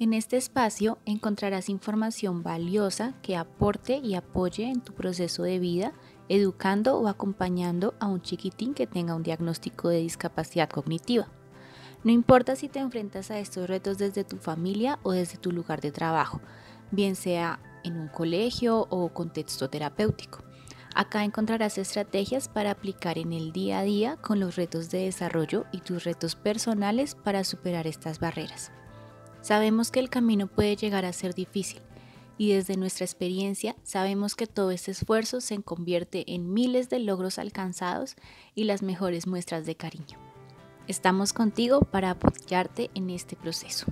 En este espacio encontrarás información valiosa que aporte y apoye en tu proceso de vida, educando o acompañando a un chiquitín que tenga un diagnóstico de discapacidad cognitiva. No importa si te enfrentas a estos retos desde tu familia o desde tu lugar de trabajo, bien sea en un colegio o contexto terapéutico. Acá encontrarás estrategias para aplicar en el día a día con los retos de desarrollo y tus retos personales para superar estas barreras. Sabemos que el camino puede llegar a ser difícil y desde nuestra experiencia sabemos que todo este esfuerzo se convierte en miles de logros alcanzados y las mejores muestras de cariño. Estamos contigo para apoyarte en este proceso.